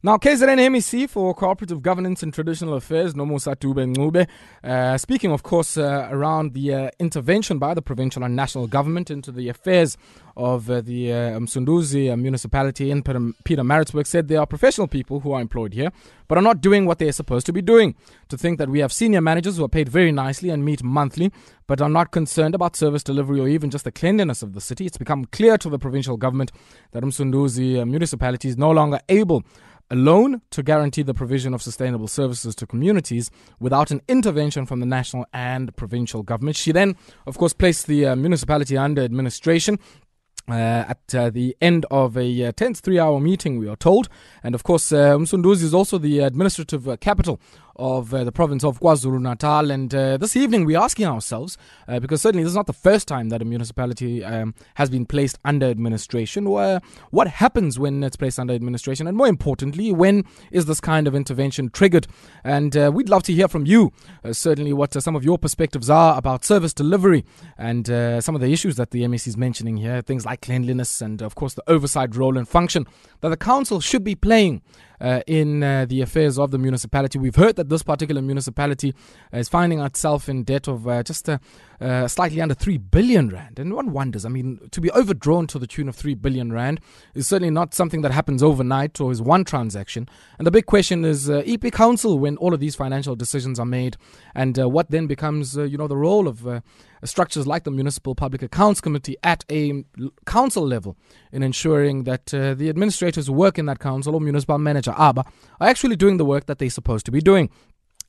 Now, KZN for Cooperative Governance and Traditional Affairs, Nomusa Dube Ncube, uh, speaking, of course, uh, around the uh, intervention by the provincial and national government into the affairs of uh, the uh, Msunduzi municipality in Pietermaritzburg said there are professional people who are employed here, but are not doing what they are supposed to be doing. To think that we have senior managers who are paid very nicely and meet monthly, but are not concerned about service delivery or even just the cleanliness of the city. It's become clear to the provincial government that Msunduzi municipality is no longer able alone to guarantee the provision of sustainable services to communities without an intervention from the national and provincial government. She then, of course, placed the uh, municipality under administration. Uh, at uh, the end of a uh, tense three hour meeting, we are told. And of course, uh, Msunduzi is also the administrative uh, capital of uh, the province of KwaZulu Natal. And uh, this evening, we're asking ourselves, uh, because certainly this is not the first time that a municipality um, has been placed under administration, where, what happens when it's placed under administration? And more importantly, when is this kind of intervention triggered? And uh, we'd love to hear from you, uh, certainly, what uh, some of your perspectives are about service delivery and some of the issues that the MEC is mentioning here, things like cleanliness and, of course, the oversight role and function that the council should be playing uh, in uh, the affairs of the municipality. We've heard that this particular municipality is finding itself in debt of uh, just uh, uh, slightly under 3 billion rand. And one wonders, I mean, to be overdrawn to the tune of 3 billion rand is certainly not something that happens overnight or is one transaction. And the big question is uh, EP Council when all of these financial decisions are made and what then becomes, you know, the role of structures like the Municipal Public Accounts Committee at a council level in ensuring that uh, the administrators work in that council or municipal manager, ABA, are actually doing the work that they're supposed to be doing.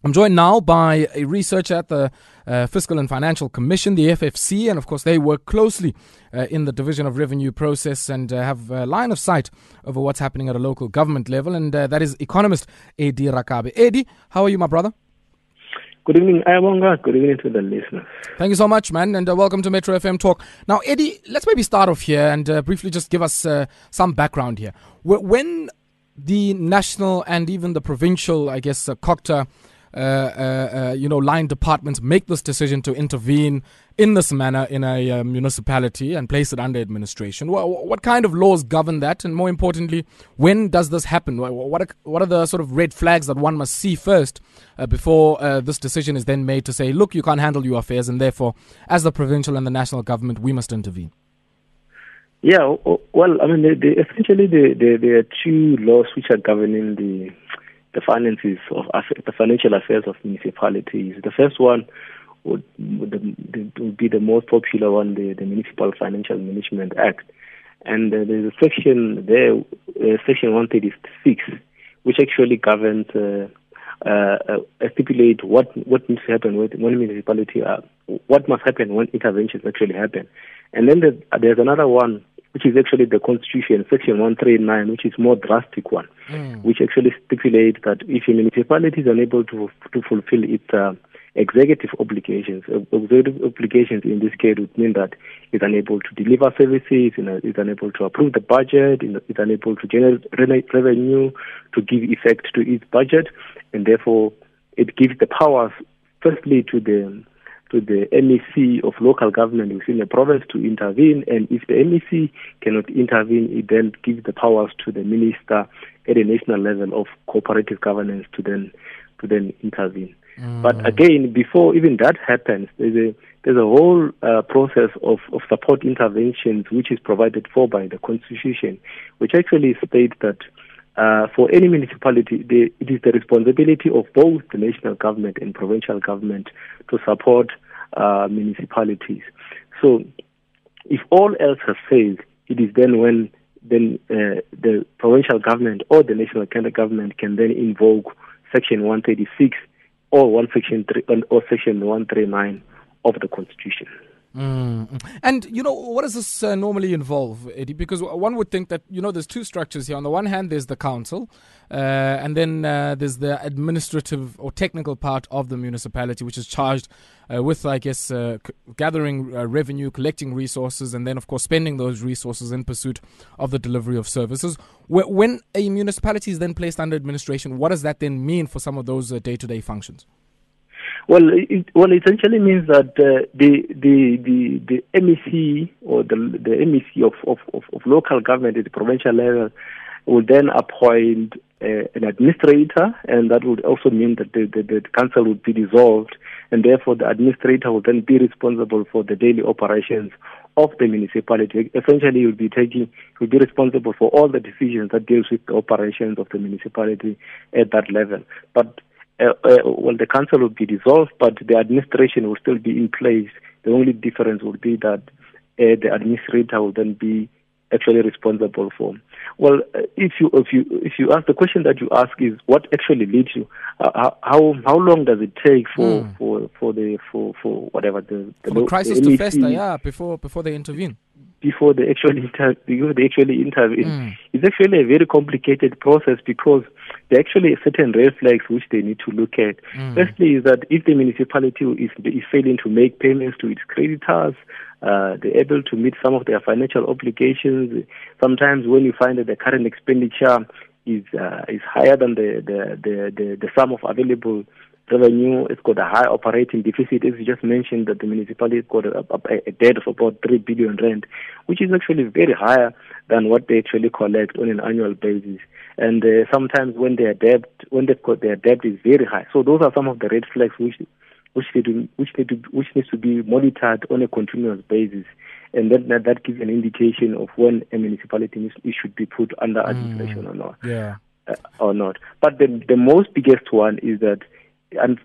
I'm joined now by a researcher at the uh, Fiscal and Financial Commission, the FFC, and of course they work closely uh, in the Division of Revenue process and uh, have a line of sight over what's happening at a local government level, and uh, that is economist Eddie Rakabe. Edi, how are you, my brother? Good evening, Ayabonga. Good evening to the listeners. Thank you so much, man, and uh, welcome to Metro FM Talk. Now, Eddie, let's maybe start off here and uh, briefly just give us uh, some background here. When the national and even the provincial, I guess, uh, COGTA uh, uh, uh, you know, line departments make this decision to intervene in this manner in a uh, municipality and place it under administration? What, what, kind of laws govern that? And more importantly, when does this happen? What are, what are the sort of red flags that one must see first before this decision is then made to say, look, you can't handle your affairs, and therefore, as the provincial and the national government, we must intervene? Yeah, well, I mean, the, the, essentially, the, there are two laws which are governing the the finances of the financial affairs of municipalities. The first one would, would, be the most popular one, the, the Municipal Financial Management Act. And uh, there's a section there, uh, section 136, which actually governs, uh, uh, uh, stipulate what what needs to happen when, when municipality, what must happen when interventions actually happen. And then there's, there's another one which is actually the Constitution, Section 139, which is more drastic one, mm. which actually stipulates that if a municipality is unable to to fulfill its uh, executive obligations, uh, executive obligations in this case would mean that it's unable to deliver services, it's unable to approve the budget, it's unable to generate revenue, to give effect to its budget, and therefore it gives the powers firstly to the to the MEC of local government within the province to intervene. And if the MEC cannot intervene, it then gives the powers to the minister at a national level of cooperative governance to then to then intervene. Mm. But again, before even that happens, there's a there's a whole uh, process of, of support interventions which is provided for by the constitution, which actually states that uh, for any municipality, the, it is the responsibility of both the national government and provincial government to support uh, municipalities. So, if all else has failed, it is then when then uh, the provincial government or the national government can then invoke Section 136 or one Section three, or Section 139 of the Constitution. Mm. And you know what does this uh, normally involve, Eddie? Because one would think that you know there's two structures here. On the one hand, there's the council, uh, and then uh, there's the administrative or technical part of the municipality, which is charged uh, with, I guess, uh, c- gathering uh, revenue, collecting resources, and then of course spending those resources in pursuit of the delivery of services. When a municipality is then placed under administration, what does that then mean for some of those day-to-day functions? Well, it, well, essentially means that uh, the, the the the MEC or the the MEC of, of, of, of local government at the provincial level will then appoint uh, an administrator, and that would also mean that the, the, the council would be dissolved, and therefore the administrator will then be responsible for the daily operations of the municipality. Essentially, he will be taking, will be responsible for all the decisions that deals with the operations of the municipality at that level. But uh, uh, well, the council will be dissolved, but the administration will still be in place. The only difference would be that uh, the administrator will then be actually responsible for. Well, uh, if you if you if you ask the question that you ask is what actually leads you, uh, how how long does it take for mm. for for the for for whatever the the, the crisis the to fester? Yeah, before before they intervene before they actually inter- before they actually intervene. Mm. It's actually a very complicated process because there are actually certain red flags which they need to look at. Mm. Firstly, is that if the municipality is, is failing to make payments to its creditors, uh, they're able to meet some of their financial obligations. Sometimes when you find that the current expenditure is uh, is higher than the the, the, the, the sum of available revenue. It's got a high operating deficit. As you just mentioned, that the municipality got a, a, a, debt of about three billion rand, which is actually very higher than what they actually collect on an annual basis. And uh, sometimes when their debt, when they've got their debt is very high. So those are some of the red flags which which need to, which need to, which needs to be monitored on a continuous basis. And then that, that gives an indication of when a municipality should be put under mm. administration or not. Yeah. Uh, or not. But the the most biggest one is that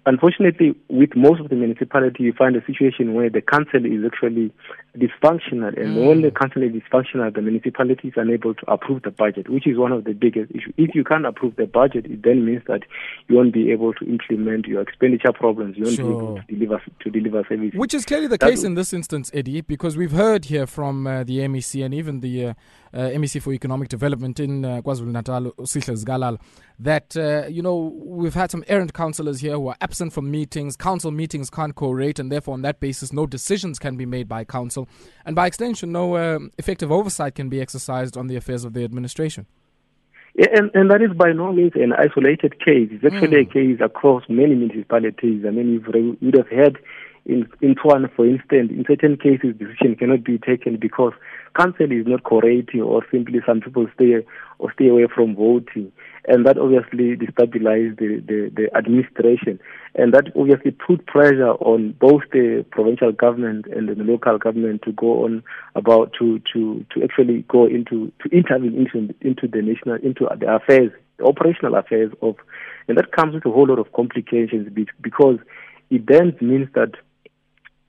unfortunately, with most of the municipality, you find a situation where the council is actually dysfunctional, and mm. when the council is dysfunctional, the municipality is unable to approve the budget, which is one of the biggest issues. If you can't approve the budget, it then means that you won't be able to implement your expenditure problems. You won't sure. be able to deliver to deliver services. Which is clearly the That's case in this instance, Eddie, because we've heard here from uh, the MEC and even the uh, MEC for Economic Development in uh, KwaZulu Natal, Sihle Zikalala, that uh, you know we've had some errant councillors here who are absent from meetings. Council meetings can't quorate, and therefore, on that basis, no decisions can be made by council, and by extension, no uh, effective oversight can be exercised on the affairs of the administration. Yeah, and, and that is by no means an isolated case. It's actually mm. a case across many municipalities. I mean, you would have heard in in Tshwane, for instance, in certain cases, decision cannot be taken because council is not cooperating, or simply some people stay or stay away from voting, and that obviously destabilizes the, the, the administration, and that obviously put pressure on both the provincial government and the local government to go on about to to to actually go into to intervene into into the national into the affairs, the operational affairs of, and that comes with a whole lot of complications because it then means that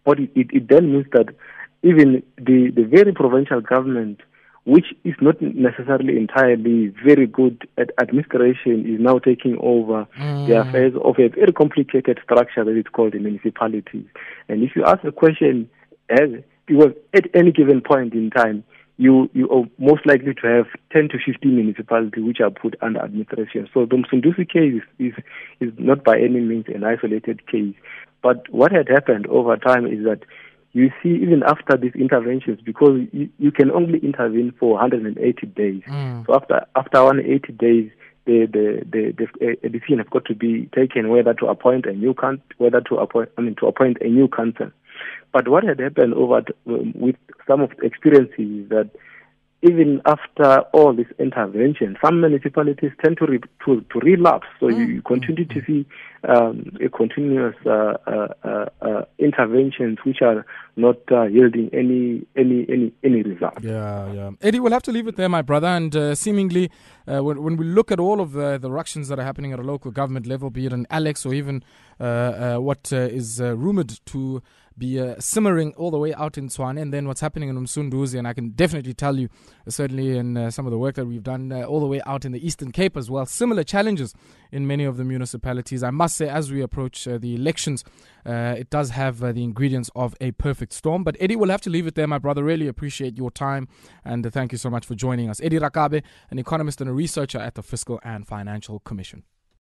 what it, it, it then means that even the, the very provincial government, which is not necessarily entirely very good at administration, is now taking over mm. the affairs of a very complicated structure that is called the municipalities. And if you ask the question, as because at any given point in time, you you are most likely to have 10 to 15 municipalities which are put under administration. So the Msunduzi case is, is, is not by any means an isolated case. But what had happened over time is that you see, even after these interventions, because you, you can only intervene for 180 days. Mm. So after after 180 days, the the the, the a decision has got to be taken whether to appoint a new council, whether to appoint I mean to appoint a new council. But what had happened over t- with some of the experiences is that even after all this intervention, some municipalities tend to re- to, to relapse. So mm. you, continue to see um, a continuous uh, uh, uh, uh, interventions which are not uh, yielding any any any any result. Yeah, yeah. Eddie, we'll have to leave it there, my brother. And uh, seemingly, when, when we look at all of the, the ructions that are happening at a local government level, be it in Alex or even what is rumored to be uh, simmering all the way out in Tshwane and then what's happening in Umsunduzi. And I can definitely tell you, uh, certainly in uh, some of the work that we've done uh, all the way out in the Eastern Cape as well, similar challenges in many of the municipalities. I must say, as we approach uh, the elections, uh, it does have the ingredients of a perfect storm. But Eddie, we'll have to leave it there, my brother. Really appreciate your time and thank you so much for joining us. Eddie Rakabe, an economist and a researcher at the Fiscal and Financial Commission.